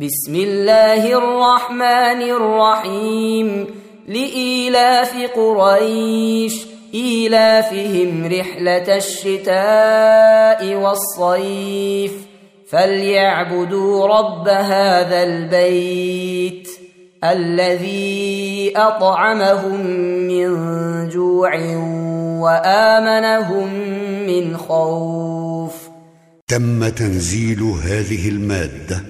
بسم الله الرحمن الرحيم لإيلاف قريش إيلافهم رحلة الشتاء والصيف فليعبدوا رب هذا البيت الذي أطعمهم من جوع وآمنهم من خوف. تم تنزيل هذه المادة